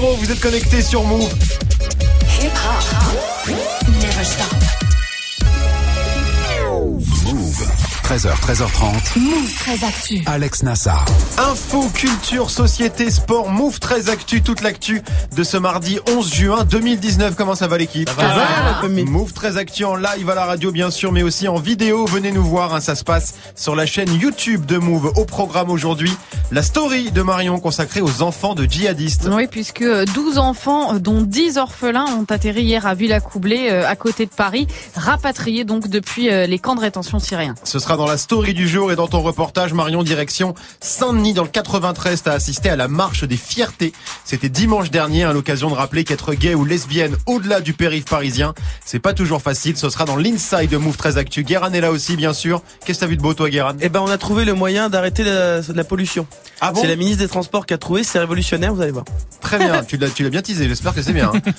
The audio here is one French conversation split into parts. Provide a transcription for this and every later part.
Vous êtes connecté sur Move. 13h, 13h30. Move 13 Actu. Alex Nassar. Info, culture, société, sport, Move 13 Actu, toute l'actu de ce mardi 11 juin 2019. Comment ça va l'équipe? Move 13 Actu en live à la radio bien sûr, mais aussi en vidéo. Venez nous voir, hein, ça se passe sur la chaîne YouTube de Move. Au programme aujourd'hui, la story de Marion consacrée aux enfants de djihadistes. Oui, puisque 12 enfants, euh, dont 10 orphelins, ont atterri hier à Villacoublay, euh, à côté de Paris, rapatriés donc depuis euh, les camps de rétention syriens. Ce sera dans la story du jour et dans ton reportage, Marion, direction Saint-Denis dans le 93. T'as assisté à la marche des fiertés. C'était dimanche dernier à l'occasion de rappeler qu'être gay ou lesbienne au-delà du périph' parisien, c'est pas toujours facile. Ce sera dans l'inside de Move 13 Actu. Guéran est là aussi, bien sûr. Qu'est-ce que t'as vu de beau, toi, Guéran? Eh ben, on a trouvé le moyen d'arrêter la, la pollution. Ah bon c'est la ministre des Transports qui a trouvé, c'est révolutionnaire, vous allez voir. Très bien, tu l'as, tu l'as bien teasé, j'espère que c'est bien. hein.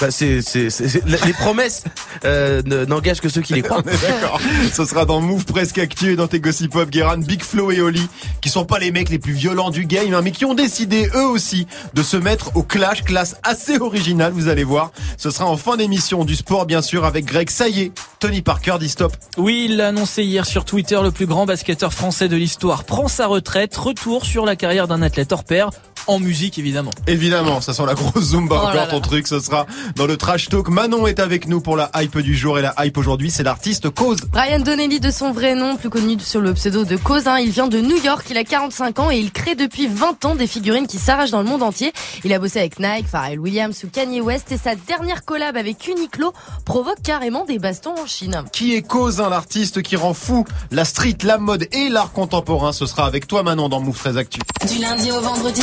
Bah, c'est, c'est, c'est- c'est- les promesses euh, ne- n'engagent que ceux qui les croient. On est d'accord. Ce sera dans Move Presque Actu et dans tes Gossip Pop, Guéran, Big Flo et Oli, qui sont pas les mecs les plus violents du game, hein, mais qui ont décidé eux aussi de se mettre au clash, classe assez originale, vous allez voir. Ce sera en fin d'émission du sport, bien sûr, avec Greg. Ça y est, Tony Parker dit stop. Oui, il l'a annoncé hier sur Twitter, le plus grand basketteur français de l'histoire prend sa retraite, retour sur la carrière d'un athlète hors pair, en musique évidemment. Évidemment, ça sent la grosse Zumba Oh encore là. ton truc, ce sera dans le trash talk. Manon est avec nous pour la hype du jour et la hype aujourd'hui, c'est l'artiste Cause. Ryan Donnelly de son vrai nom, plus connu sur le pseudo de Cousin, il vient de New York, il a 45 ans et il crée depuis 20 ans des figurines qui s'arrachent dans le monde entier. Il a bossé avec Nike, Pharrell Williams ou Kanye West et sa dernière collab avec Uniqlo provoque carrément des bastons en Chine. Qui est Cause, hein, l'artiste qui rend fou la street, la mode et l'art contemporain? Ce sera avec toi Manon dans Move 13 Actu. Du lundi au vendredi,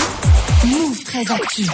Move 13 Actu.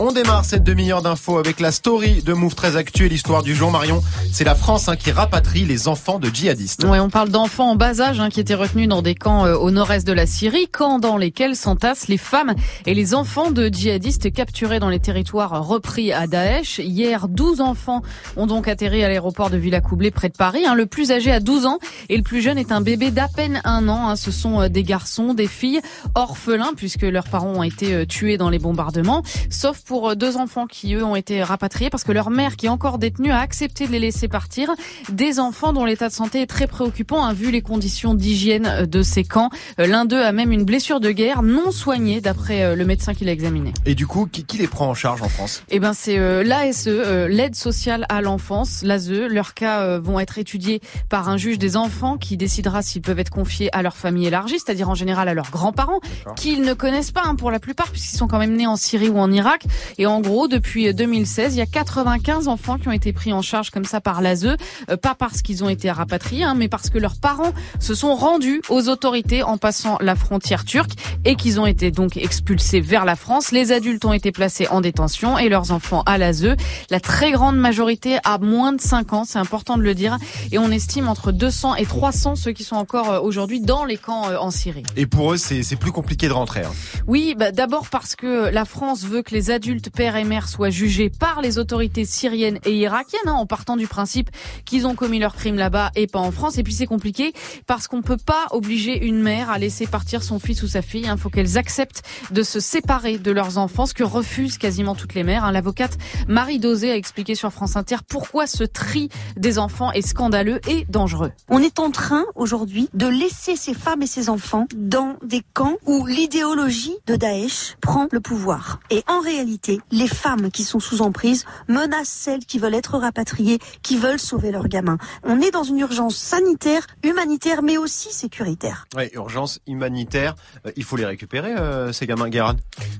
On démarre cette demi-heure d'infos avec la story de Move 13 Actu et l'histoire du jour Marion. C'est la France hein, qui rapatrie les enfants de djihadistes. Ouais, on parle d'enfants en bas âge hein, qui étaient retenus dans des camps euh, au nord-est de la Syrie, camps dans lesquels s'entassent les femmes et les enfants de djihadistes capturés dans les territoires repris à Daesh. Hier, 12 enfants ont donc atterri à l'aéroport de Villacoublay près de Paris. hein. Le plus âgé a 12 ans et le plus jeune est un bébé d'à peine un an. hein. Ce sont euh, des garçons, des filles orphelins puisque leurs parents ont été euh, tués dans les bombardements, sauf pour euh, deux enfants qui eux ont été rapatriés parce que leur mère qui est encore détenue a accepté de les laisser partir. Des enfants dont l'état de santé est très préoccupant hein, vu les conditions d'hygiène euh, de ces camps. Euh, L'un d'eux a même une blessure de guerre non soignée d'après le médecin qui l'a examiné. Et du coup, qui, qui les prend en charge en France? Eh ben c'est euh, l'ASE, euh, l'aide sociale à l'enfance, l'ASE. Leurs cas euh, vont être étudiés par un juge des enfants qui décidera s'ils peuvent être confiés à leur famille élargie, c'est-à-dire en général à leurs grands-parents, qu'ils ne connaissent pas hein, pour la plupart puisqu'ils sont quand même nés en Syrie ou en Irak. Et en gros, depuis 2016, il y a 95 enfants qui ont été pris en charge comme ça par l'ASE, euh, pas parce qu'ils ont été rapatriés, hein, mais parce que leurs parents se sont rendus aux autorités en passant la frontière turque et qu'ils ont été donc expulsés vers la France. Les adultes ont été placés en détention et leurs enfants à l'ASE. La très grande majorité a moins de 5 ans, c'est important de le dire, et on estime entre 200 et 300 ceux qui sont encore euh, aujourd'hui dans les camps euh, en Syrie. Et pour eux, c'est c'est plus compliqué de rentrer. hein. Oui, bah, d'abord parce que la France veut que les adultes pères et mères soient jugés par les autorités syriennes et irakiennes, hein, en partant du principe qu'ils ont commis leurs crimes là-bas et pas en France. Et puis c'est compliqué parce qu'on peut pas obliger une mère à laisser partir son fils ou sa fille. Il faut qu'elles acceptent de se séparer de leurs enfants, ce que refusent quasiment toutes les mères. hein. L'avocate Marie Dosé a expliqué sur France Inter pourquoi ce tri des enfants est scandaleux et dangereux. On est en train aujourd'hui de laisser ces femmes et ces enfants dans des camps où l'idéologie de Daesh prend le pouvoir. Et en réalité, les femmes qui sont sous emprise menacent celles qui veulent être rapatriées, qui veulent sauver leurs gamins. On est dans une urgence sanitaire, humanitaire, mais aussi sécuritaire. Ouais, urgence humanitaire. Euh, il faut les récupérer, euh, ces gamins, Guéran.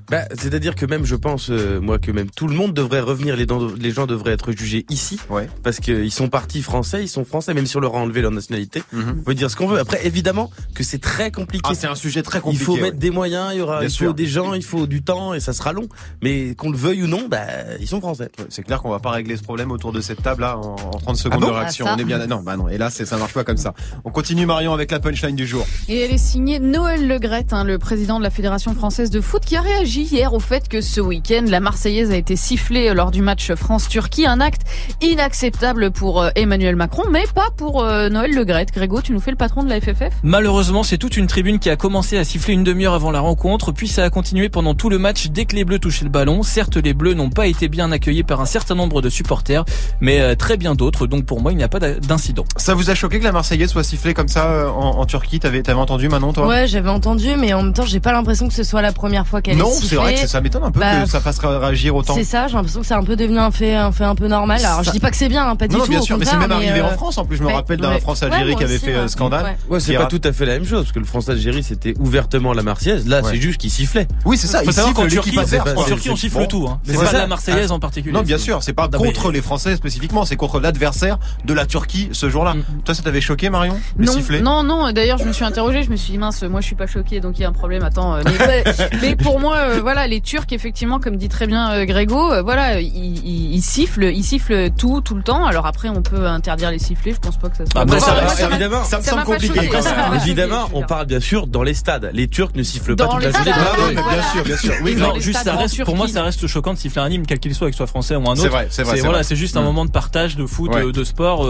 Bah, c'est-à-dire que même, je pense, euh, moi, que même tout le monde devrait revenir, les, gens devraient être jugés ici, Ouais. parce qu'ils sont partis français, ils sont français, même si on leur a enlevé leur nationalité. Mhm. On peut dire ce qu'on veut. Après, évidemment que c'est très compliqué. Ah, c'est un sujet très il compliqué. faut ouais. mettre des moyens, il y aura, il faut des gens, il faut du temps, et ça sera long. Mais qu'on le veuille ou non, bah, ils sont français. C'est clair qu'on va pas régler ce problème autour de cette table là en, en 30 secondes bon de réaction. Ah, ça. On est bien non, bah non. Et là, c'est ça marche pas comme ça. On continue Marion avec la punchline du jour. Et elle est signée Noël Legrette, hein, le président de la Fédération française de foot, qui a réagi hier au fait que ce week-end, la Marseillaise a été sifflée lors du match France-Turquie. Un acte inacceptable pour euh, Emmanuel Macron, mais pas pour euh, Noël Legrette. Grégo, tu nous fais le patron de la FFF Malheureusement, c'est toute une tribune qui a commencé à siffler une demi-heure avant la rencontre, puis ça a continué pendant tout le match dès que les Bleus touchaient le ballon. Certes, les Bleus n'ont pas été bien accueillis par un certain nombre de supporters, mais euh, très bien d'autres. Donc pour moi, il n'y a pas d'incident. Ça vous a choqué que la Marseillaise soit sifflée comme ça euh, en, Turquie? T'avais avais entendu Manon toi? Ouais, j'avais entendu, mais en même temps, j'ai pas l'impression que ce soit la première fois qu'elle est sifflée. Non, c'est vrai que ça m'étonne un peu bah, que ça fasse réagir autant. C'est ça, j'ai l'impression que c'est un peu devenu un fait, un fait un peu normal. Alors je dis pas que c'est bien, hein, pas du non, tout. bien sûr, mais c'est même arrivé en France. En plus, je me rappelle d'un France-Algérie qui avait fait scandale. Ouais, c'est pas tout à fait la même chose parce que le France-Algérie c'était ouvertement la Marseillaise. Là, c'est juste qu'il sifflait. Oui, c'est ça. Il siffle l'équipe En Turquie, on siffle tout. Hein. C'est pas la Marseillaise en particulier. Non, bien sûr, c'est pas contre les Français spécifiquement, c'est contre l'adversaire de la Turquie ce jour-là. Mm. Toi, ça t'avait choqué, Marion Non, non, non. D'ailleurs, je me suis interrogée. Je me suis dit mince, moi, je suis pas choqué, donc il y a un problème. Attends, euh, mais, pour moi, euh, voilà, les Turcs, effectivement, comme dit très bien euh, Grégo, voilà, ils, sifflent, ils sifflent tout, tout le temps. Alors après, on peut interdire les sifflets. Je pense pas que ça soit. Ah, ça, évidemment, ça me semble compliqué. Évidemment, on parle bien sûr dans les stades. Les Turcs ne sifflent pas toute la journée. Bien sûr, bien sûr. Oui, non, juste ça reste. Pour moi, ça reste choquant de siffler un hymne, quel qu'il soit, que soit français ou un autre. C'est vrai, c'est vrai. Voilà, c'est juste un mm. moment de partage de foot, de sport.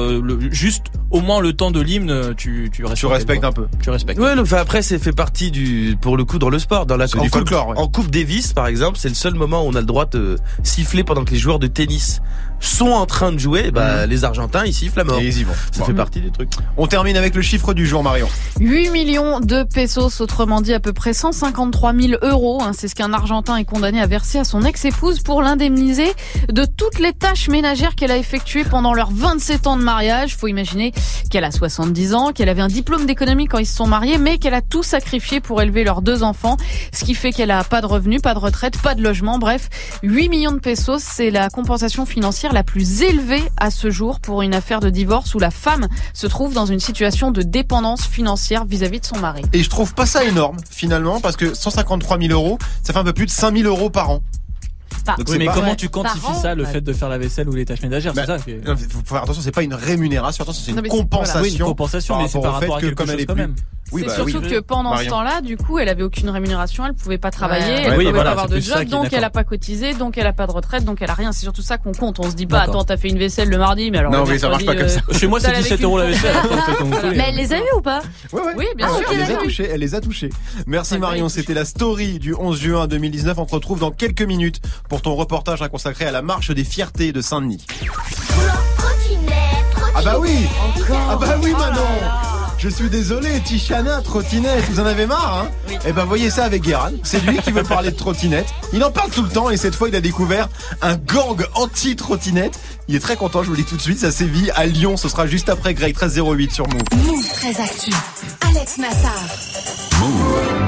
Juste au moins le temps de l'hymne, tu tu respectes un peu. Tu respectes. Ouais, donc après, c'est fait partie du pour le coup dans le sport, dans la en, folklore, en Coupe Davis par exemple, c'est le seul moment où on a le droit de siffler pendant que les joueurs de tennis sont en train de jouer, bah, mm. les Argentins ils sifflent mort. Et ils y vont. Ça fait partie des trucs. On termine avec le chiffre du jour, Marion. 8 millions de pesos, autrement dit à peu près 153 000 euros. Hein, c'est ce qu'un Argentin est condamné à verser à son ex-épouse pour l'indemniser de toutes les tâches ménagères qu'elle a effectuées pendant leurs 27 ans de mariage. Faut imaginer qu'elle a 70 ans, qu'elle avait un diplôme d'économie quand ils se sont mariés, mais qu'elle a tout sacrifié pour élever leurs deux enfants, ce qui fait qu'elle a pas de revenus, pas de retraite, pas de logement. Bref, 8 millions de pesos, c'est la compensation financière la plus élevée à ce jour pour une affaire de divorce où la femme se trouve dans une situation de dépendance financière vis-à-vis de son mari. Et je trouve pas ça énorme finalement parce que 153 000 euros, ça fait un peu plus de 5 000 euros par an mais comment tu quantifies ça, le fait de faire la vaisselle ou les tâches ménagères bah, ça faut faire attention, c'est pas une rémunération, attention, c'est une compensation. Oui, une compensation, mais c'est par rapport à quelque chose quand même. Oui, c'est bah surtout que pendant ce temps-là, du coup, elle avait aucune rémunération, elle pouvait pas travailler, elle pouvait pas avoir de job, donc elle a pas cotisé, donc elle a pas de retraite, donc elle a rien. C'est surtout ça qu'on compte. On se dit pas, attends, t'as fait une vaisselle le mardi, mais alors. Non, oui, ça marche pas comme ça. Euh, Chez moi, c'est 17 euros la vaisselle. Mais elle les a eu ou pas Oui, bien sûr. Elle les a touchés, elle les a touchés. Merci Marion, c'était la story du 11 juin 2019. On te retrouve dans quelques minutes pour ton reportage consacré à la marche des fiertés de Saint-Denis. Ah bah oui. Ah bah oui Manon je suis désolé, Tichana, trottinette, vous en avez marre, hein oui. Eh ben voyez ça avec Guérin, c'est lui qui veut parler de trottinette. Il en parle tout le temps et cette fois il a découvert un gang anti-trottinette. Il est très content, je vous le dis tout de suite, ça sévit à Lyon, ce sera juste après Greg 1308 sur Move. Move très actu. Alex Nassar.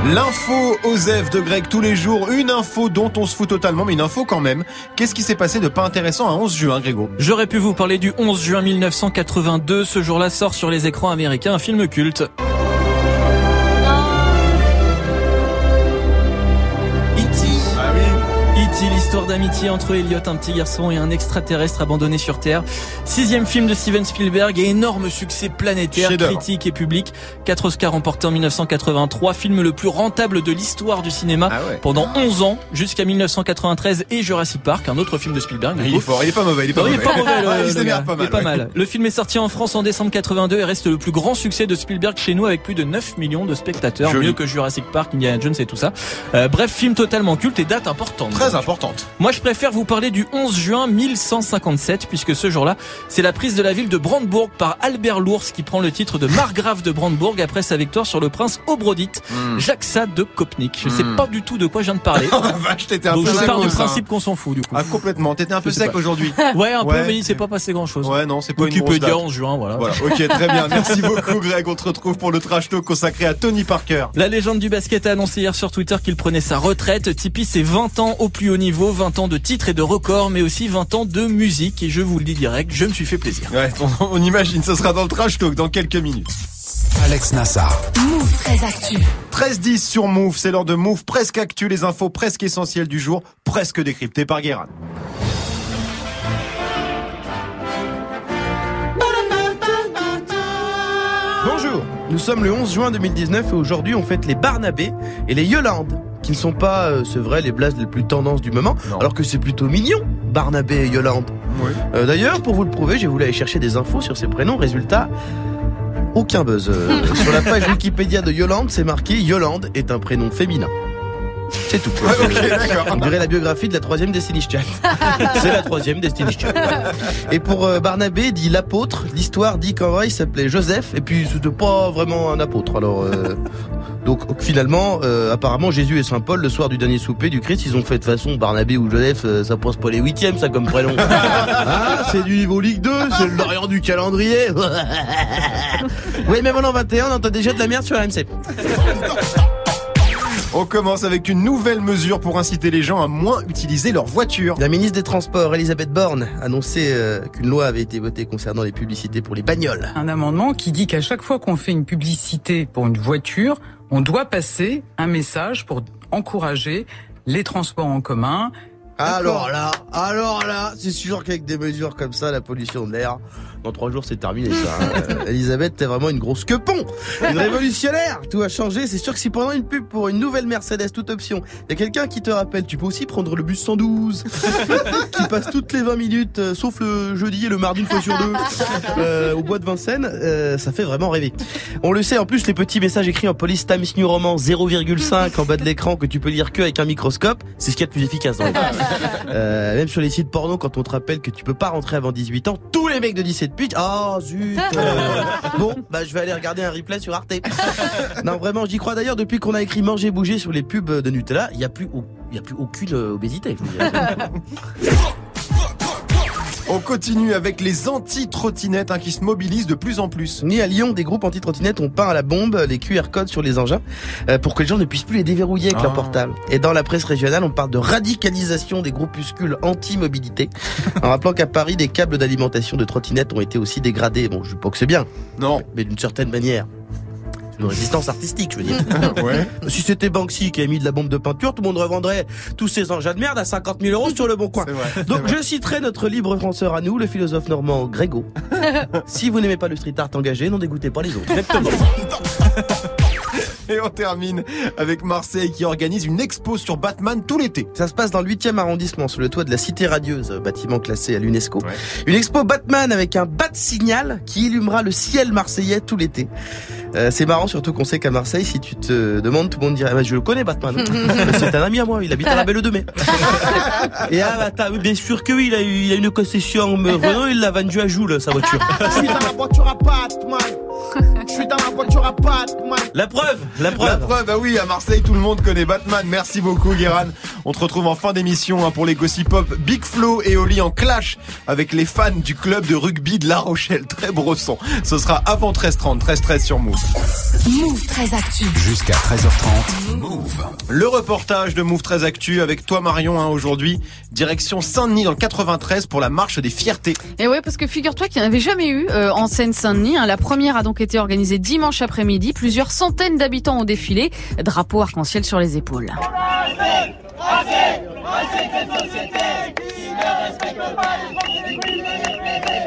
L'info Osef de Greg tous les jours, une info dont on se fout totalement, mais une info quand même. Qu'est-ce qui s'est passé de pas intéressant à 11 juin, Grégo? J'aurais pu vous parler du 11 juin 1982. Ce jour-là sort sur les écrans américains un film culte. L'histoire d'amitié entre Elliot, un petit garçon, et un extraterrestre abandonné sur Terre. Sixième film de Steven Spielberg et énorme succès planétaire, critique et public. Quatre Oscars remportés en 1983, film le plus rentable de l'histoire du cinéma ah pendant 11 ans, jusqu'à 1993 et Jurassic Park, un autre film de Spielberg. Il est fort, il est pas mauvais, il est pas mauvais. Il est pas mauvais, il est pas mal. Le film est sorti en France en décembre 82 et reste le plus grand succès de Spielberg chez nous avec plus de 9 millions de spectateurs, mieux que Jurassic Park, Indiana Jones et tout ça. Euh, bref, film totalement culte et date importante. Très importante. Moi, je préfère vous parler du 11 juin 1157, puisque ce jour-là, c'est la prise de la ville de Brandebourg par Albert Lours, qui prend le titre de margrave de Brandebourg après sa victoire sur le prince Obrodite, hmm. Jacques Sade de Kopnik. Je sais hmm. pas du tout de quoi je viens de parler. oh, vache, t'étais un Donc peu je pars du principe qu'on s'en fout, du coup. Ah, complètement. T'étais un peu sec aujourd'hui. Ouais, un peu, mais il s'est pas passé grand chose. Ouais, non, c'est pas Wikipédia 11 juin, voilà. Voilà. Ok, très bien. Merci beaucoup, Greg. On te retrouve pour le trash talk consacré à Tony Parker. La légende du basket a annoncé hier sur Twitter qu'il prenait sa retraite. Tipeee, c'est 20 ans au plus haut niveau, 20 ans de titres et de records, mais aussi 20 ans de musique. Et je vous le dis direct, je me suis fait plaisir. Ouais, on, imagine, ce sera dans le trash talk dans quelques minutes. Alex Nassar. Move très actu. 13-10 sur Move, c'est l'heure de Move presque actu, les infos presque essentielles du jour, presque décryptées par Guérin. Nous sommes le 11 juin 2019 et aujourd'hui on fête les Barnabés et les Yolandes qui ne sont pas, euh, c'est vrai, les blazes les plus tendances du moment, alors que c'est plutôt mignon, Barnabé et Yolande. Euh, d'ailleurs, pour vous le prouver, j'ai voulu aller chercher des infos sur ces prénoms. Résultat, aucun buzz. Euh, sur la page Wikipédia de Yolande, c'est marqué Yolande est un prénom féminin. C'est tout. On dirait la biographie de la troisième Destiny's Child. C'est la troisième Destiny's Child. Et pour euh, Barnabé, dit l'apôtre, l'histoire dit qu'en vrai il s'appelait Joseph, et puis c'était pas vraiment un apôtre. Alors, euh, donc finalement, euh, apparemment Jésus et Saint Paul, le soir du dernier souper du Christ, ils ont fait de façon Barnabé ou Joseph, ça pose pas les huitièmes, ça comme prénom. ah, c'est du niveau Ligue 2, c'est le Lorient du calendrier. oui, mais en 21, on entend déjà de la merde sur RMC. On commence avec une nouvelle mesure pour inciter les gens à moins utiliser leur voiture. La ministre des Transports, Elisabeth Borne, a annoncé euh, qu'une loi avait été votée concernant les publicités pour les bagnoles. Un amendement qui dit qu'à chaque fois qu'on fait une publicité pour une voiture, on doit passer un message pour encourager les transports en commun. Alors là, alors là, c'est sûr qu'avec des mesures comme ça, la pollution de l'air, dans trois jours, c'est terminé, ça. Hein. Elisabeth, t'es vraiment une grosse quepon. Une révolutionnaire. Tout a changé. C'est sûr que si pendant une pub pour une nouvelle Mercedes, toute option, il y a quelqu'un qui te rappelle, tu peux aussi prendre le bus 112, qui passe toutes les 20 minutes, euh, sauf le jeudi et le mardi une fois sur deux, euh, au bois de Vincennes, euh, ça fait vraiment rêver. On le sait, en plus, les petits messages écrits en police Times New Roman 0,5 en bas de l'écran que tu peux lire que avec un microscope, c'est ce qu'il y a de plus efficace. Euh, même sur les sites porno, quand on te rappelle que tu peux pas rentrer avant 18 ans, tous les mecs de 17 ah oh, zut Bon, bah je vais aller regarder un replay sur Arte. non, vraiment, j'y crois. D'ailleurs depuis qu'on a écrit manger bouger sur les pubs de Nutella, il y a plus il y a plus aucune euh, obésité, On continue avec les anti-trottinettes hein, qui se mobilisent de plus en plus. Ni à Lyon, des groupes anti-trottinettes ont peint à la bombe les QR codes sur les engins euh, pour que les gens ne puissent plus les déverrouiller avec leur ah. portable. Et dans la presse régionale, on parle de radicalisation des groupuscules anti-mobilité en rappelant qu'à Paris, des câbles d'alimentation de trottinettes ont été aussi dégradés. Bon, je ne pas que c'est bien. Non. Mais d'une certaine manière une résistance artistique, je veux dire. ouais. Si c'était Banksy qui a mis de la bombe de peinture, tout le monde revendrait tous ces engins de merde à 50 000 euros sur le bon coin. Donc je citerai notre libre penseur à nous, le philosophe normand Grégo. si vous n'aimez pas le street art engagé, n'en dégoûtez pas les autres. Exactement. Et on termine avec Marseille qui organise une expo sur Batman tout l'été. Ça se passe dans le 8e arrondissement, sur le toit de la Cité Radieuse, bâtiment classé à l'UNESCO. Une expo Batman avec un bat signal qui illumera le ciel marseillais tout l'été. Euh, c'est marrant surtout qu'on sait qu'à Marseille, si tu te demandes, tout le monde dirait ah, je le connais Batman. c'est un ami à moi, il habite à la Belle de Mai. Et ah bah, bien sûr que oui, il a, eu, il a une concession Renault, il l'a vendu à Joule sa voiture. Je suis dans la voiture à Batman. Je suis dans la voiture à Batman. La preuve, la preuve. La preuve, bah oui, à Marseille, tout le monde connaît Batman. Merci beaucoup, Guéran. On te retrouve en fin d'émission hein, pour les Gossip Pop. Big Flo et Oli en clash avec les fans du club de rugby de La Rochelle. Très brosson. Ce sera avant 13h30, 13h13 sur Move. Move 13 Actu. Jusqu'à 13h30. Move. Le reportage de Move 13 Actu avec toi, Marion, hein, aujourd'hui. Direction Saint-Denis dans le 93 pour la marche des fiertés. Et ouais, parce que figure-toi qu'il n'y en avait jamais eu euh, en Seine-Saint-Denis. Hein. La première a donc été organisée dimanche après-midi. Plusieurs centaines d'habitants ont défilé. Drapeau arc-en-ciel sur les épaules.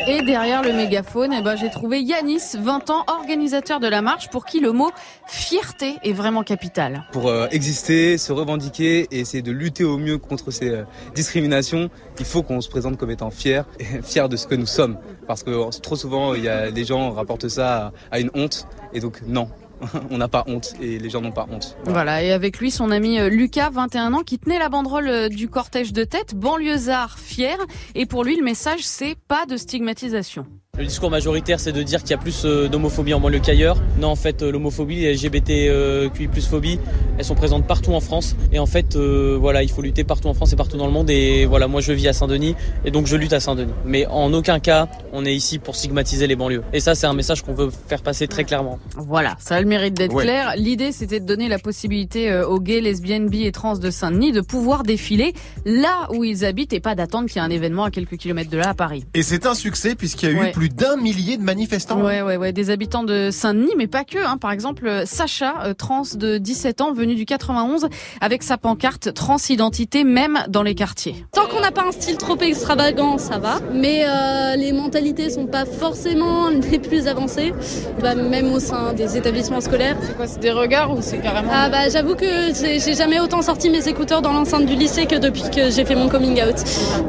Et derrière le mégaphone, eh ben, j'ai trouvé Yanis, 20 ans, organisateur de la marche, pour qui le mot fierté est vraiment capital. Pour euh, exister, se revendiquer et essayer de lutter au mieux contre ces euh, discriminations, il faut qu'on se présente comme étant fier, fier de ce que nous sommes. Parce que trop souvent, il y a, les gens rapportent ça à une honte. Et donc, non, on n'a pas honte et les gens n'ont pas honte. Voilà. et avec lui son ami euh, Lucas, 21 ans, qui tenait la banderole euh, du cortège de tête, banlieusard fier, et pour lui le message c'est pas de stigmatisation. Le discours majoritaire, c'est de dire qu'il y a plus euh, d'homophobie en banlieue qu'ailleurs. Non, en fait, euh, l'homophobie, les LGBTQI plus phobie, elles sont présentes partout en France. Et en fait, euh, voilà, il faut lutter partout en France et partout dans le monde. Et voilà, moi, je vis à Saint-Denis et donc je lutte à Saint-Denis. Mais en aucun cas, on est ici pour stigmatiser les banlieues. Et ça, c'est un message qu'on veut faire passer très clairement. Voilà, ça a le mérite d'être clair. L'idée, c'était de donner la possibilité aux gays, lesbiennes, bi et trans de Saint-Denis de pouvoir défiler là où ils habitent et pas d'attendre qu'il y ait un événement à quelques kilomètres de là à Paris. Et c'est un succès puisqu'il y a eu plus d'un millier de manifestants. Ouais, ouais, ouais, des habitants de Saint-Denis, mais pas que. Hein. Par exemple, Sacha, euh, trans de 17 ans, venu du 91, avec sa pancarte transidentité, même dans les quartiers. Tant qu'on n'a pas un style trop extravagant, ça va. Mais euh, les mentalités sont pas forcément les plus avancées, bah, même au sein des établissements scolaires. C'est quoi, c'est des regards ou c'est carrément Ah bah j'avoue que j'ai jamais autant sorti mes écouteurs dans l'enceinte du lycée que depuis que j'ai fait mon coming out.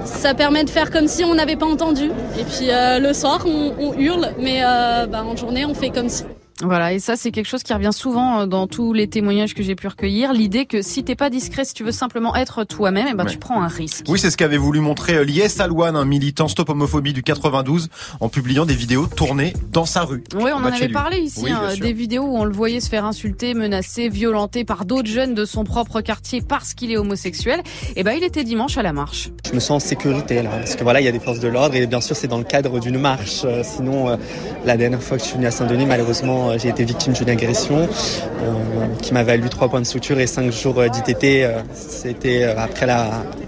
Ça permet de faire comme si on n'avait pas entendu. Et puis euh, le soir, on, hurle, mais euh, bah, en journée, on fait comme si. Voilà, et ça c'est quelque chose qui revient souvent euh, dans tous les témoignages que j'ai pu recueillir. L'idée que si t'es pas discret, si tu veux simplement être toi-même, eh ben tu prends un risque. Oui, c'est ce qu'avait voulu montrer euh, Lies Alouane, un militant stop homophobie du 92, en publiant des vidéos tournées dans sa rue. Oui, on en avait parlé ici, hein, des vidéos où on le voyait se faire insulter, menacer, violenter par d'autres jeunes de son propre quartier parce qu'il est homosexuel. Et eh ben il était dimanche à la marche. Je me sens en sécurité là, parce que voilà, il y a des forces de l'ordre et bien sûr c'est dans le cadre d'une marche. Euh, sinon, la dernière fois que je suis venu à Saint-Denis, malheureusement, j'ai été victime d'une agression euh, qui m'a valu trois points de suture et cinq jours euh, d'ITT. Euh, c'était après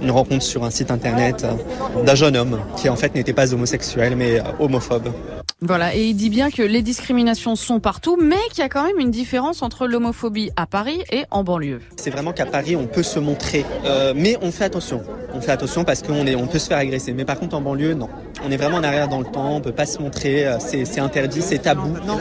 une rencontre sur un site internet d'un jeune homme qui en fait n'était pas homosexuel mais homophobe. Voilà, et il dit bien que les discriminations sont partout, mais qu'il y a quand même une différence entre l'homophobie à Paris et en banlieue. C'est vraiment qu'à Paris, on peut se montrer, mais on fait attention. On fait attention parce qu'on on peut se faire agresser. Mais par contre, en banlieue, non. On est vraiment en arrière dans le temps, on peut pas se montrer, c'est interdit, c'est tabou. Non,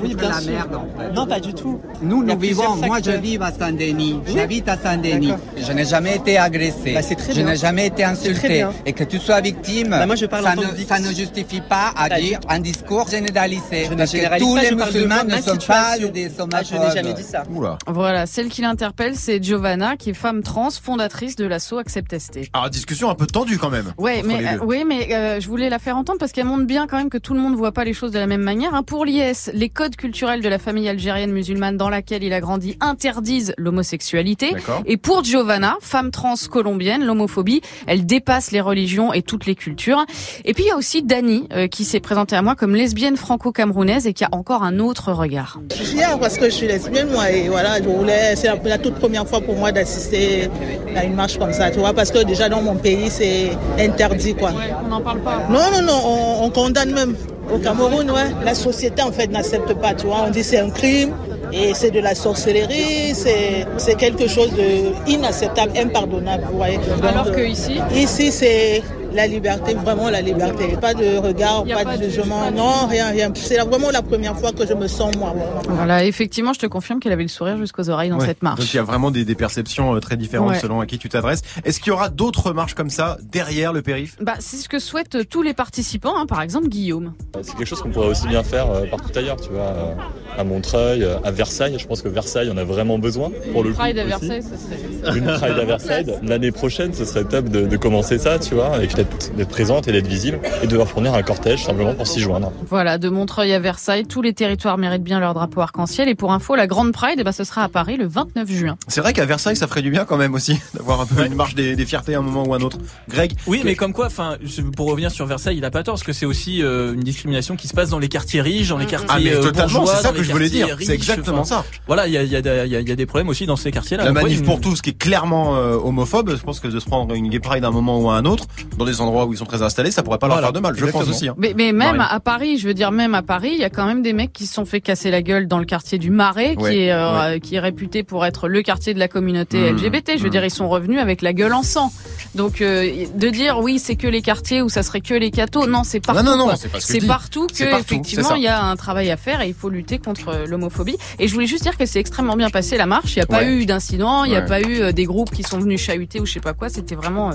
oui, bien la merde, en fait. Non, pas du tout. Nous, nous vivons, moi je vis à Saint-Denis, j'habite à Saint-Denis. Je n'ai jamais été agressé, bah, très je n'ai jamais été insulté. Et que tu sois victime, bah, moi, je parle ça, ne, ça, ne, justifie pas à dire discours généralisé. Je parce que tous les musulmans ne sont pas des homophobes. je n'ai jamais dit ça. Voilà, celle qui l'interpelle, c'est Giovanna, qui est femme trans, fondatrice de l'assaut Accept ST. Alors, discussion un peu tendue quand même. Ouais, mais, euh, oui, mais euh, je voulais la faire entendre parce qu'elle montre bien quand même que tout le monde voit pas les choses de la même manière. Hein. Pour l'IS, les codes culturels de la famille algérienne musulmane dans laquelle il a grandi interdisent l'homosexualité. Et pour Giovanna, femme trans colombienne, l'homophobie, elle dépasse les religions et toutes les cultures. Et puis il y a aussi Dani euh, qui s'est présentée à moi comme lesbienne franco-camerounaise et qui a encore un autre regard. Je suis fière parce que je suis lesbienne moi et voilà, je voulais, c'est la, toute première fois pour moi d'assister à une marche comme ça, tu vois, parce que déjà dans mon pays c'est interdit quoi. on n'en parle pas. Non non non, on, on condamne même. Au Cameroun, ouais, la société en fait n'accepte pas, tu vois. On dit c'est un crime et c'est de la sorcellerie, c'est quelque chose de inacceptable, impardonnable, vous voyez. Alors que ici Ici, c'est la liberté, vraiment la liberté. Pas de regard, pas, de jugement, non, rien, rien. C'est vraiment la première fois que je me sens moi. Voilà, effectivement, je te confirme qu'elle avait le sourire jusqu'aux oreilles dans cette marche. Donc il y a vraiment des, des perceptions euh, très différentes selon à qui tu t'adresses. Est-ce qu'il y aura d'autres marches comme ça derrière le périph' Bah, c'est ce que souhaitent tous les participants, hein, par exemple Guillaume. C'est quelque chose qu'on pourrait aussi bien faire euh, partout ailleurs, tu vois, euh, à Montreuil, à Versailles. Je pense que Versailles, on a vraiment besoin pour le Une Pride à Versailles, ce serait. Une Pride à Versailles. L'année prochaine, ce serait top de, de commencer ça, tu vois, avec d'être présente et d'être visible et de leur fournir un cortège simplement pour s'y joindre. Voilà, de Montreuil à Versailles, tous les territoires méritent bien leur drapeau arc-en-ciel. Et pour info, la Grande Pride, eh ben, ce sera à Paris le 29 juin. C'est vrai qu'à Versailles, ça ferait du bien quand même aussi d'avoir un peu une marche des, fiertés à un moment ou à un autre. Greg Oui, mais comme quoi, enfin, pour revenir sur Versailles, il a pas tort, parce que c'est aussi euh, une discrimination qui se passe dans les quartiers riches, dans les mm, mm. quartiers ah, mais euh, totalement, c'est ça que je voulais dire. C'est exactement ça. Voilà, il y a, y, a, y a, des problèmes aussi dans ces quartiers-là. La manif pour tous, qui est clairement euh, homophobe, je pense que de se prendre une gay pride à un moment ou à un autre, dans des endroits où ils sont très installés, ça pourrait pas leur faire de mal. Je pense aussi. Hein. Mais, mais même à Paris, je veux dire, même à Paris, il y a quand même des mecs qui se sont fait casser la gueule dans le quartier du Marais, qui est euh, qui est réputé pour être le quartier de la communauté mmh, LGBT. Je veux mmh. dire, ils sont revenus avec la gueule en sang. Donc euh, de dire oui, c'est que les quartiers où ça serait que les cathos, non, c'est partout. Non, non, non, c'est partout que effectivement il y a un travail à faire et il faut lutter contre l'homophobie. Et je voulais juste dire que c'est extrêmement bien passé la marche. Il n'y a pas eu d'incident, il n'y a pas eu euh, des groupes qui sont venus chahuter ou je sais pas quoi. C'était vraiment,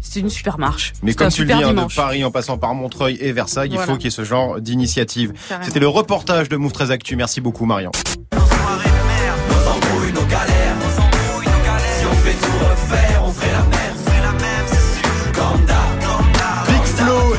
c'était une super marche. Mais comme tu le dis, hein, de Paris en passant par Montreuil et Versailles, il faut qu'il y ait ce genre d'initiative. C'était le reportage de Move 13 Actu. Merci beaucoup Marion.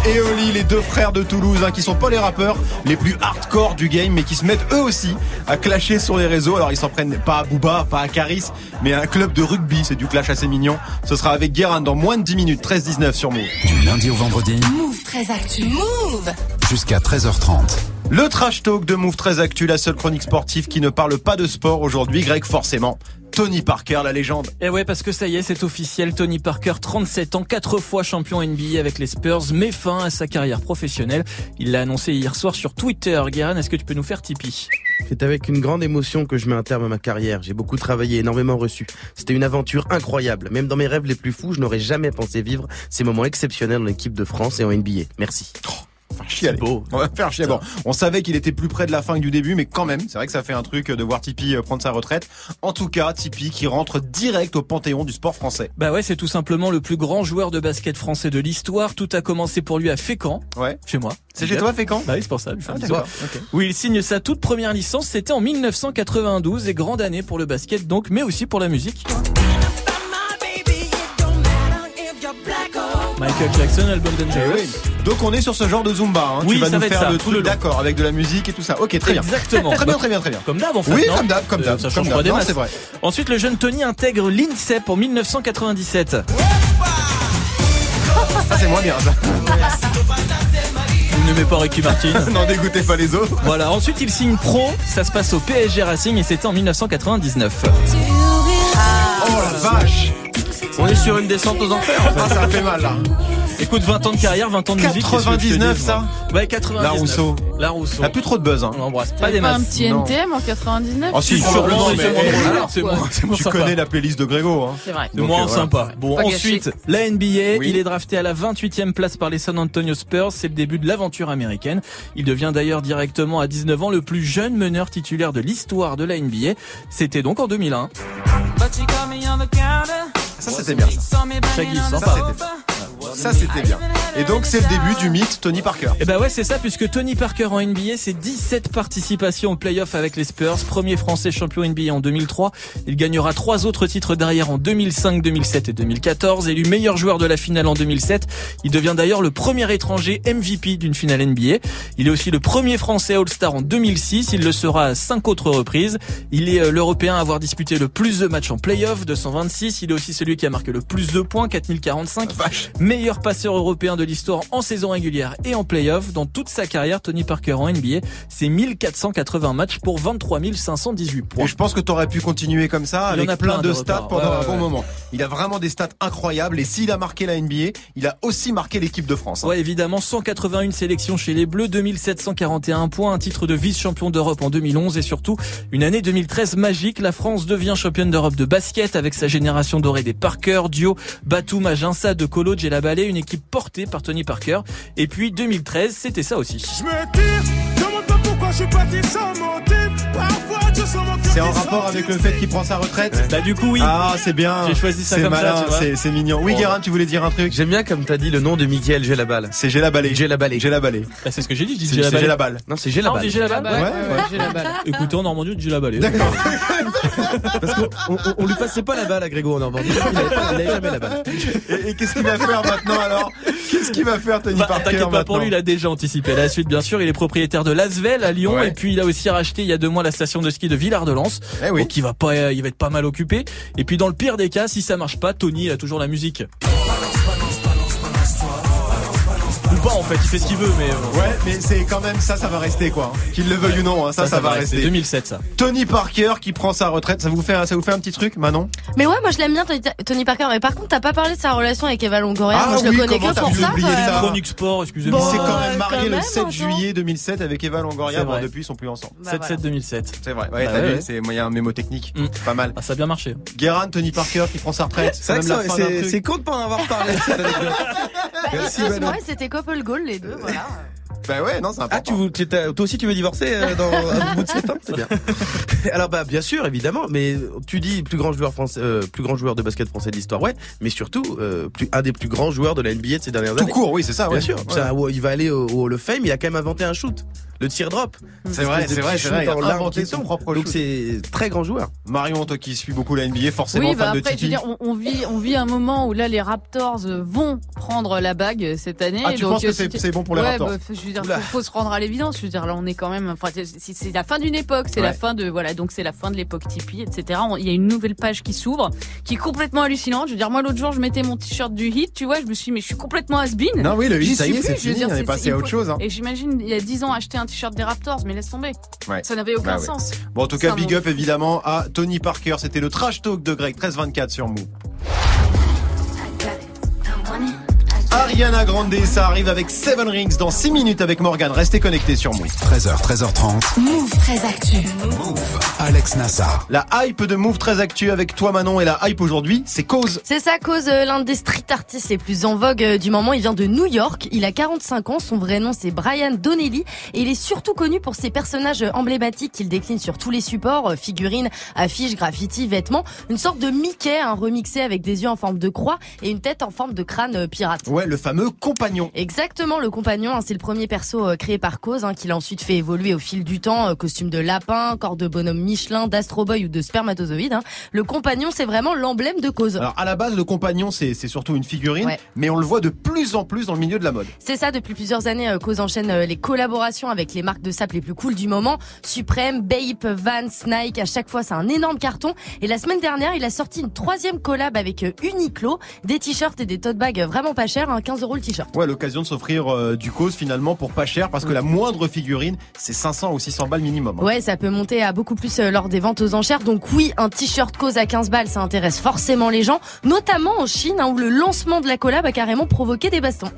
Et Oli, les deux frères de Toulouse, hein, qui sont pas les rappeurs les plus hardcore du game, mais qui se mettent eux aussi à clasher sur les réseaux. Alors ils s'en prennent pas à Booba, pas à Caris, mais à un club de rugby. C'est du clash assez mignon. Ce sera avec Guérin dans moins de 10 minutes, 13-19 sur Move. Du lundi au vendredi. Move 13 Actu. Move Jusqu'à 13h30. Le trash talk de Move 13 Actu, la seule chronique sportive qui ne parle pas de sport aujourd'hui. Greg, forcément. Tony Parker, la légende. Et ouais, parce que ça y est, c'est officiel. Tony Parker, 37 ans, 4 fois champion NBA avec les Spurs, met fin à sa carrière professionnelle. Il l'a annoncé hier soir sur Twitter. Guérin, est-ce que tu peux nous faire Tipeee C'est avec une grande émotion que je mets un terme à ma carrière. J'ai beaucoup travaillé, énormément reçu. C'était une aventure incroyable. Même dans mes rêves les plus fous, je n'aurais jamais pensé vivre ces moments exceptionnels dans l'équipe de France et en NBA. Merci. Faire chier. allez. On va faire chier. Bon, on savait qu'il était plus près de la fin que du début, mais quand même, c'est vrai que ça fait un truc de voir Tipeee euh, prendre sa retraite. En tout cas, Tipeee qui rentre direct au panthéon du sport français. Bah ouais, c'est tout simplement le plus grand joueur de basket français de l'histoire. Tout a commencé pour lui à Fécamp. Ouais. Chez moi. C'est chez toi, Fécamp? Bah oui, c'est pour ça. Ah, d'accord. Ok. Où il signe sa toute première licence, c'était en 1992 et grande année pour le basket donc, mais aussi pour la musique. Michael Jackson, album Dangerous. Eh oui. Donc on est sur ce genre de Zumba. Hein. Oui, tu vas ça nous va faire ça, le tout truc d'accord avec de la musique et tout ça. Ok, très bien. Exactement. Très bien, très bien, très bien. Comme d'hab en fait. Oui, non comme d'hab, comme Euh, d'hab. Ça change pas des masses. c'est vrai. Ensuite, le jeune Tony intègre l'INSEP en 1997. Ça c'est moins bien. Ça. Vous n'aimez pas Ricky Martin N'en dégoûtez pas les autres. Voilà, ensuite il signe pro, ça se passe au PSG Racing et c'était en 1999. Oh la vache. On est sur une descente aux enfers. en fait. Ah, ça fait mal là. Écoute, 20 ans de carrière, 20 ans de musique. qu'est-ce que je te 99 dis, ça Ouais, 99. La Rousseau. La Rousseau. T'as plus trop de buzz hein. On embrasse pas des pas un masses. petit Non. NTM en 99 Oh si, sûrement, non, mais c'est moins tu sympa. connais la playlist de Grégo. Hein. C'est vrai. Donc, moins euh, voilà. sympa. Bon, Pas ensuite, la NBA, Oui. il est drafté à la 28e place par les San Antonio Spurs. C'est le début de l'aventure américaine. Il devient d'ailleurs directement à 19 ans le plus jeune meneur titulaire de l'histoire de la NBA. C'était donc en 2001. Ça c'était bien. Ça, Shaggy, ça sympa. c'était Ça c'était bien. Et donc c'est le début du mythe Tony Parker. Et bah ouais, c'est ça, puisque Tony Parker en NBA, c'est 17 participations aux playoffs avec les Spurs, premier français champion NBA en 2003. Il gagnera trois autres titres derrière en 2005, 2007 et 2014. Élu meilleur joueur de la finale en 2007, il devient d'ailleurs le premier étranger MVP d'une finale NBA. Il est aussi le premier français All-Star en 2006. Il le sera à cinq autres reprises. Il est euh, l'Européen à avoir disputé le plus de matchs en playoff, 226. Il est aussi celui qui a marqué le plus de points, 4045. Meilleur passeur européen de l'histoire en saison régulière et en playoff. Dans toute sa carrière, Tony Parker en NBA, c'est 1480 matchs pour 23 518 points. Et je pense que t'aurais pu continuer comme ça Il y en avec a plein plein de de stats pendant Ouais, un ouais, bon ouais. moment. Il a vraiment des stats incroyables et s'il a marqué la NBA, il a aussi marqué l'équipe de France. hein. Ouais, évidemment, 181 sélections chez les Bleus, 2741 points, un titre de vice-champion d'Europe en 2011 et surtout une année 2013 magique. La France devient championne d'Europe de basket avec sa génération dorée des Parker, Dio, Batum, Aginsa, De Colo, Ballet, une équipe portée par Tony Parker. Et puis 2013, c'était ça aussi. Je me tire, demande pas pourquoi je suis parti sans motif. C'est en rapport avec le fait qu'il prend sa retraite Bah du coup oui. Ah c'est bien. J'ai choisi ça comme ça, malin, c'est mignon. Oui. Guérin, tu voulais dire un truc J'aime bien comme t'as dit le nom de Michael J'ai la balle. C'est J'ai la balai. J'ai la balle. J'ai la balai. Bah, c'est ce que j'ai dit, je dis C'est j'ai la J'ai la balle. balle. Non, c'est J'ai la Ah, balle. dit j'ai la balle Ouais, ouais, ouais, j'ai la balle. Écoutez, en Normandie, j'ai la balle. D'accord. Parce qu'on on, on lui passait pas la balle à Grégo en Normandie. Il avait, pas- il avait jamais la balle. Et, et qu'est-ce qu'il va faire maintenant alors? Qu'est-ce qu'il va faire Tony Bah, Parker T'inquiète pas pour lui, il a déjà anticipé la suite, bien sûr. Il est propriétaire de Lasvel à Lyon Ouais. et puis il a aussi racheté il y a deux mois la station de ski de Villard-de-Lans. Eh oui. Donc il va pas, il va être pas mal occupé. Et puis dans le pire des cas, si ça marche pas, Tony il a toujours la musique. Pas en fait, il fait ce qu'il veut, mais euh, Ouais, mais c'est quand même ça, ça va rester quoi. Qu'il le veuille ou non, hein, ça, ça, va rester. 2007 ça. Tony Parker qui prend sa retraite, ça vous fait, un- ça vous fait un petit truc, Manon? Mais ouais, moi je l'aime bien Tony, Parker. Mais par contre, t'as pas parlé de sa relation avec Eva Longoria. Ah moi je oui, le connais que pour ça. Chronique sport, Il excusez-moi. s'est quand même marié quand le même, 7 attends. juillet 2007 avec Eva Longoria. Bon, depuis, ils sont plus ensemble. Bah, 7-7 2007. C'est vrai. Ouais, Bah t'as vu, c'est, moi, il y a un mémo technique. Mm. Pas mal. Ah, ça a bien marché. Guérin, Tony Parker qui prend sa retraite. C'est quand de pas en avoir parlé. Bah, Merci, Manon. c'était couple goal les deux, voilà. Bah ouais, non, c'est important. Ah, tu, veux- tu t'as- toi aussi tu veux divorcer euh, dans, au bout de 7 ans C'est bien. Alors bah bien sûr, évidemment, mais tu dis plus grand joueur français, euh, plus grand joueur de basket français de l'histoire, ouais, mais surtout euh, plus, un des plus grands joueurs de la NBA de ces dernières Tout années. court, oui, c'est ça, ouais. Bien sûr. Ouais. Ça, ouais, il va aller au, au Hall of Fame. Il a quand même inventé un shoot, le tir drop. C'est vrai, de c'est vrai, c'est vrai. shoot Il a inventé son propre Donc c'est très grand joueur. Marion, toi qui suis beaucoup la NBA, forcément Oui, bah fan de après, je veux Titi. dire, on, on vit, on vit un moment où là, les Raptors vont prendre la bague cette année. Ah, tu donc, penses que c'est- bon pour les ouais, Raptors bah, Je veux dire, faut, faut se rendre à l'évidence. Je veux dire, là, on est quand même. Enfin, c'est- la fin d'une époque. C'est Ouais. la fin de voilà. Donc c'est la fin de l'époque Tipeee, etc. Il y a une nouvelle page qui s'ouvre, qui est complètement hallucinante. Je veux dire, moi l'autre jour, je mettais mon t-shirt du hit, tu vois, je me suis, dit, mais je suis complètement has-been. Non, oui, le hit, ça y est, c'est fini, dire, on est c'est- passé à autre chose, hein. Et j'imagine, il y a 10 ans, acheter un t-shirt des Raptors, mais laisse tomber. Ouais. Ça n'avait aucun Bah ouais. sens. Bon, en tout cas, big up évidemment à Tony Parker. C'était le trash talk de Greg 1324 sur Move. Ariana Grande, ça arrive avec Seven Rings dans 6 minutes avec Morgan. Restez connectés sur Move. 13h, 13h30. Move très actu. Move. Alex Nassar. La hype de Move très actu avec toi Manon et la hype aujourd'hui, c'est Cause. C'est ça, Cause, euh, l'un des street artistes les plus en vogue euh, du moment. Il vient de New York. Il a 45 ans. Son vrai nom, c'est Brian Donnelly. Et il est surtout connu pour ses personnages emblématiques qu'il décline sur tous les supports, euh, figurines, affiches, graffitis, vêtements. Une sorte de Mickey, un remixé avec des yeux en forme de croix et une tête en forme de crâne euh, pirate. Ouais, le fameux compagnon. Exactement, le compagnon, hein, c'est le premier perso euh, créé par Cause, hein, qu'il a ensuite fait évoluer au fil du temps, euh, costume de lapin, corps de bonhomme Michelin, d'Astro Boy ou de spermatozoïde. hein. Le compagnon, c'est vraiment l'emblème de Cause. Alors à la base, le compagnon, c'est c'est surtout une figurine, Ouais. mais on le voit de plus en plus dans le milieu de la mode. C'est ça, depuis plusieurs années, euh, Cause enchaîne euh, les collaborations avec les marques de sable les plus cool du moment. Supreme, Bape, Vans, Nike, à chaque fois c'est un énorme carton. Et la semaine dernière, il a sorti une troisième collab avec euh, Uniqlo, des t-shirts et des tote bags euh, vraiment pas chers, hein, 15 euros le t-shirt. Ouais, l'occasion de s'offrir euh, du cause finalement pour pas cher parce que la moindre figurine, c'est 500 ou 600 balles minimum. hein. Ouais, ça peut monter à beaucoup plus euh, lors des ventes aux enchères. Donc oui, un t-shirt cause à 15 balles, ça intéresse forcément les gens, notamment en Chine, hein, où le lancement de la collab a carrément provoqué des bastons.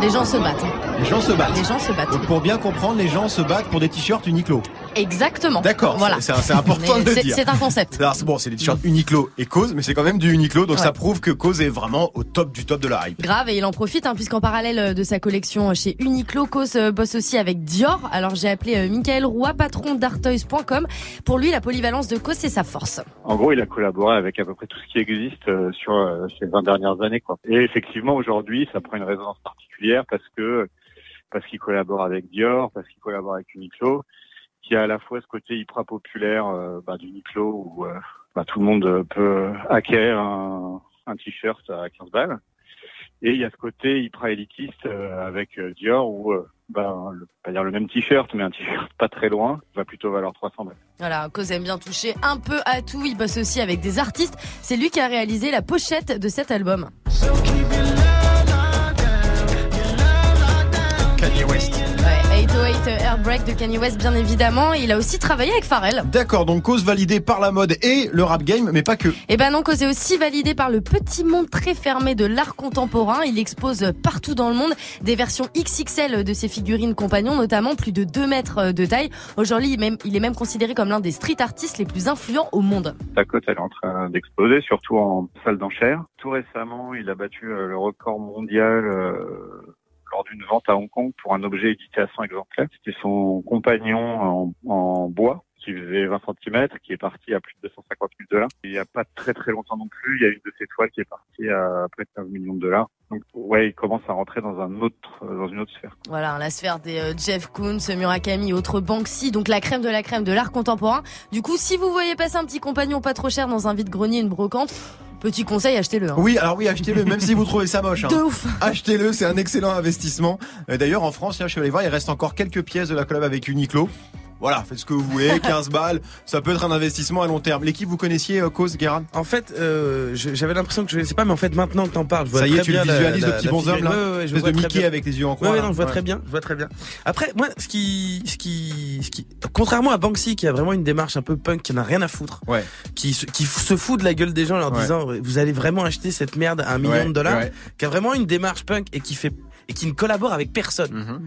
Les gens se battent. hein. Les gens se battent. Les gens se battent. Donc pour bien comprendre, les gens se battent pour des t-shirts Uniqlo. Exactement. D'accord, Voilà. c'est c'est important de le dire. C'est un concept. Alors c'est bon, c'est des t-shirts Uniqlo et Cause, mais c'est quand même du Uniqlo, donc Ouais. ça prouve que Cause est vraiment au top du top de la hype. Grave et il en profite hein, puisqu'en parallèle de sa collection chez Uniqlo, Cause euh, bosse aussi avec Dior. Alors j'ai appelé euh, Michael Roy, patron d'Artoys.com. Pour lui, la polyvalence de Cause, c'est sa force. En gros, il a collaboré avec à peu près tout ce qui existe euh, sur euh, ces 20 dernières années. Quoi. Et effectivement, aujourd'hui, ça prend une résonance particulière parce que parce qu'il collabore avec Dior, parce qu'il collabore avec Uniqlo, qui a à la fois ce côté hyper populaire euh, bah, d'Uniqlo où euh, bah, tout le monde peut acquérir un, un t-shirt à 15 balles. Et il y a ce côté hyper élitiste euh, avec euh, Dior où euh, bah, le, pas dire le même t-shirt, mais un t-shirt pas très loin va plutôt valoir 300 balles. Voilà, Cause aime bien toucher un peu à tout. Il bosse aussi avec des artistes. C'est lui qui a réalisé la pochette de cet album. 808 Airbreak de Kanye West, bien évidemment. Il a aussi travaillé avec Pharrell. D'accord, donc Cause validée par la mode et le rap game, mais pas que. Et ben non, Cause est aussi validé par le petit monde très fermé de l'art contemporain. Il expose partout dans le monde des versions XXL de ses figurines compagnons, notamment plus de 2 mètres de taille. Aujourd'hui, il est même- il est même considéré comme l'un des street artistes les plus influents au monde. Sa cote, elle est en train d'exploser, surtout en salle d'enchères. Tout récemment, il a battu euh, le record mondial euh, lors d'une vente à Hong Kong pour un objet édité à 100 exemplaires. C'était son compagnon en, en bois qui faisait 20 cm, qui est parti à plus de 250 000 dollars. Il n'y a pas très très longtemps non plus, il y a une de ses toiles qui est partie à près de 15 millions de dollars. Donc ouais, il commence à rentrer dans un autre, dans une autre sphère. Voilà, la sphère des euh, Jeff Koons, Murakami, autres Banksy, donc la crème de la crème de l'art contemporain. Du coup, si vous voyez passer un petit compagnon pas trop cher dans un vide-grenier, une brocante, petit conseil, achetez-le. hein. Oui, alors oui, achetez-le, même si vous trouvez ça moche. hein. De ouf. Achetez-le, c'est un excellent investissement. D'ailleurs, en France, là, je suis allé voir, il reste encore quelques pièces de la collab avec Uniqlo. Voilà, faites ce que vous voulez, 15 balles, ça peut être un investissement à long terme. L'équipe, vous connaissiez euh, Cause, Guérin En fait, euh, je- j'avais l'impression que je ne sais pas, mais en fait, maintenant que t'en parles, je vois Ça y est, très tu le bien la- visualises, la- le petit la bonhomme, figurine. là Ouais, ouais, ouais, je Espèce vois de très Mickey bien. avec les yeux en croix, Ouais, ouais, là. non, je vois Ouais. très bien, je vois très bien. Après, moi, ce qui, ce qui, ce qui, contrairement à Banksy, qui a vraiment une démarche un peu punk, qui n'a rien à foutre, ouais. qui, se- qui se fout de la gueule des gens en leur Ouais. disant, vous allez vraiment acheter cette merde à un million Ouais, de dollars, ouais. qui a vraiment une démarche punk et qui fait et qui ne collabore avec personne.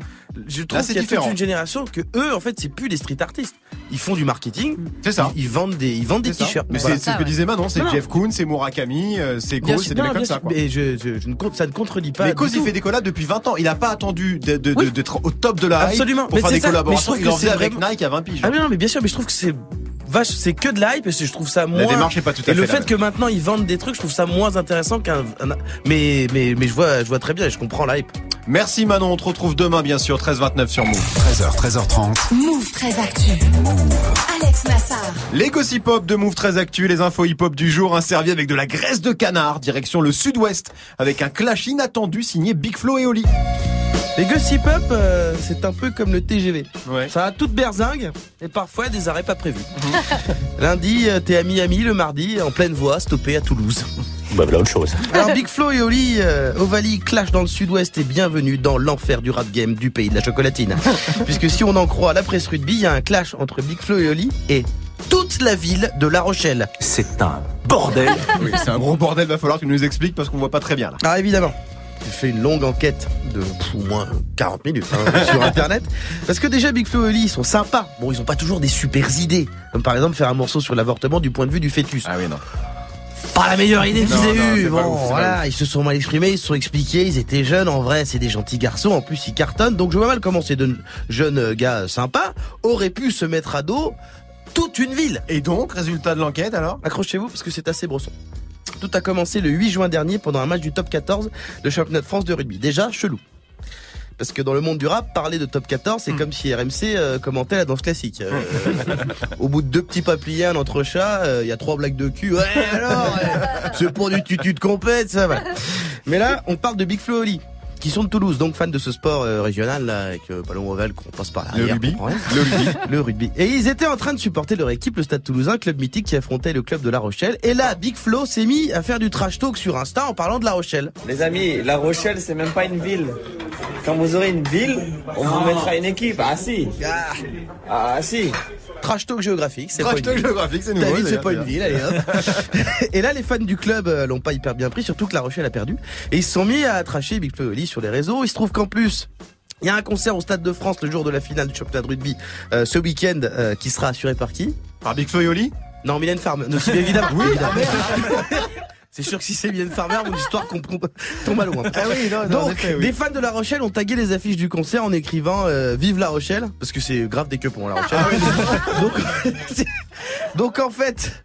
Je trouve qu'il y a différent. toute une génération que eux, en fait, c'est plus des street artistes. Ils font du marketing. C'est ça. Ils, ils vendent des, ils vendent des t-shirts. Mais Voilà. c'est ce que disait Manon, c'est. Jeff Koons, c'est Murakami, euh, c'est sûr, c'est des mecs comme ça, quoi. Mais je, je, je ne compte, ça ne contredit pas. Mais Cause, il fait des collabs depuis 20 ans. Il a pas attendu de- de- Oui. d'être au top de la Absolument. pour Mais faire des ça. Mais je collaborations. trouve Il en faisait avec Nike à 20 piges. Ah mais non, mais bien sûr, mais je trouve que c'est vache, c'est que de l'hype et je trouve ça moins. démarche est pas tout à et le fait la fait même. que maintenant ils vendent des trucs, je trouve ça moins intéressant qu'un. un- mais mais mais je vois, je vois très bien et je comprends l'hype. Merci Manon, on te retrouve demain bien sûr, 13h29 sur Move. 13h, 13h30. Move très actu. Alex Nassar. Les gossip hop de Move très actu, les infos hip hop du jour, un servi avec de la graisse de canard, direction le sud-ouest, avec un clash inattendu signé Big Flo et Oli. Les gossip up, euh, c'est un peu comme le TGV. Ouais. Ça a toute berzingue et parfois des arrêts pas prévus. Lundi, euh, t'es à Miami, le mardi, en pleine voie, stoppé à Toulouse. Bah voilà autre chose. Alors Big Flo et Oli, euh, Ovalie clash dans le sud-ouest et bienvenue dans l'enfer du rap game du pays de la chocolatine. Puisque si on en croit la presse rugby, il y a un clash entre Big Flo et Oli et toute la ville de La Rochelle. C'est un bordel. oui, c'est un gros bordel, va falloir que tu nous expliques parce qu'on voit pas très bien là. Ah évidemment. Fait une longue enquête de au moins 40 minutes hein, sur internet. Parce que déjà Big Flo et Oli, ils sont sympas. Bon, ils ont pas toujours des super idées. Comme par exemple faire un morceau sur l'avortement du point de vue du fœtus. Ah oui, non. Pas la meilleure idée qu'ils aient eue. Bon, ouf, voilà, ils se sont mal exprimés, ils se sont expliqués, ils étaient jeunes. En vrai, c'est des gentils garçons. En plus, ils cartonnent. Donc, je vois mal comment ces deux jeunes gars sympas auraient pu se mettre à dos toute une ville. Et donc, résultat de l'enquête alors? Accrochez-vous parce que c'est assez brosson. Tout a commencé le 8 juin dernier pendant un match du top 14 de championnat de France de rugby. Déjà, chelou. Parce que dans le monde du rap, parler de top 14, c'est comme si RMC euh, commentait la danse classique. Euh, au bout de deux petits papiers, un entrechat, euh, il y a trois blagues de cul. Ouais, alors, c'est pour du tutu de compète, ça va. Mais là, on parle de Big Flo Oli, qui sont de Toulouse, donc fans de ce sport euh, régional, là, avec euh, ballon ovale qu'on passe par l'arrière. Le rugby. Le rugby. le rugby. Et ils étaient en train de supporter leur équipe, le Stade Toulousain, club mythique qui affrontait le club de La Rochelle. Et là, Big Flo s'est mis à faire du trash talk sur Insta en parlant de La Rochelle. Les amis, La Rochelle, c'est même pas une ville. Quand vous aurez une ville, on vous mettra une équipe. Ah si. Ah si. Trash talk géographique, c'est Trash talk géographique, c'est nouveau, David, c'est pas une ville, allez hop. et là, les fans du club euh, l'ont pas hyper bien pris, surtout que La Rochelle a perdu. Et ils se sont mis à tracher Big Flo Oli sur les réseaux. Il se trouve qu'en plus, il y a un concert au Stade de France le jour de la finale du championnat de rugby euh, ce week-end euh, qui sera assuré par qui? Par Big Flo Oli? Non, Mylène Farmer. Non, si, évidemment. Oui, évidemment. ah. C'est sûr que si c'est Mylène Farmer, mon histoire tombe à loin. Ah oui, non, Donc, effet, oui. des fans de La Rochelle ont tagué les affiches du concert en écrivant euh, Vive La Rochelle, parce que c'est grave des queupons à La Rochelle. Ah donc, en fait,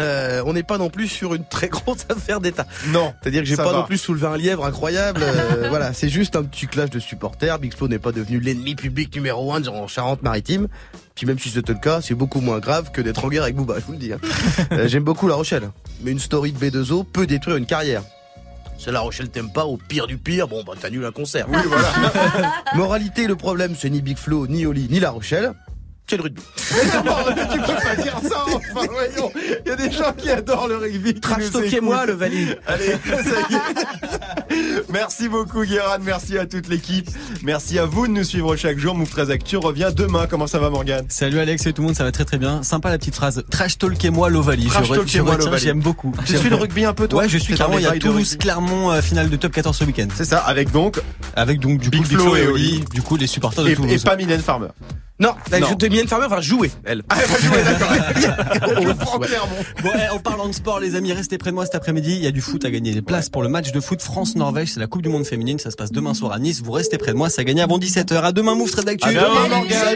euh, on n'est pas non plus sur une très grosse affaire d'État. Non. C'est-à-dire que j'ai pas va. non plus soulevé un lièvre incroyable. euh, voilà, c'est juste un petit clash de supporters. Big Flo n'est pas devenu l'ennemi public numéro un en Charente-Maritime. Puis même si c'était le cas, c'est beaucoup moins grave que d'être en guerre avec Booba, je vous le dis. hein. Euh, J'aime beaucoup La Rochelle, mais une story de B2O peut détruire une carrière. Si La Rochelle t'aime pas, au pire du pire, bon bah t'annules un concert. Oui, voilà. Moralité, le problème c'est ni Big Flo, ni Oli, ni La Rochelle. C'est le rugby. Mais non, mais tu peux pas dire ça, enfin voyons. Il y a des gens qui adorent le rugby. Trash nous talkez-moi, écoutent. le valide. Allez, ça y est. Merci beaucoup Guérin, merci à toute l'équipe. Merci à vous de nous suivre chaque jour. Move 13 Actu revient demain. Comment ça va Morgane Salut Alex et tout le monde, ça va très très bien. Sympa la petite phrase. Trash talkez-moi l'Ovalie. Trash talkez-moi l'Ovalie. J'aime beaucoup. Tu suis le rugby un peu toi Ouais, je suis les Il y a Toulouse, Clermont, euh, finale de top 14 ce week-end. C'est ça, avec donc Avec donc du Big coup Big Flo et et Oli. Oli, du coup les supporters de et, Toulouse. et pas Mylène Farmer. Non, elle Non. je te Mylène Farmer va jouer, elle. Ah, elle va jouer, d'accord. Je prends Ouais. Bon, eh, en parlant de sport, les amis, restez près de moi cet après-midi. Il y a du foot à gagner. Des places pour le match de foot France-Norvège. C'est la Coupe du Monde féminine. Ça se passe demain soir à Nice. Vous restez près de moi. Ça gagne avant 17h. À demain, Move, très d'actu. À demain, Morgane.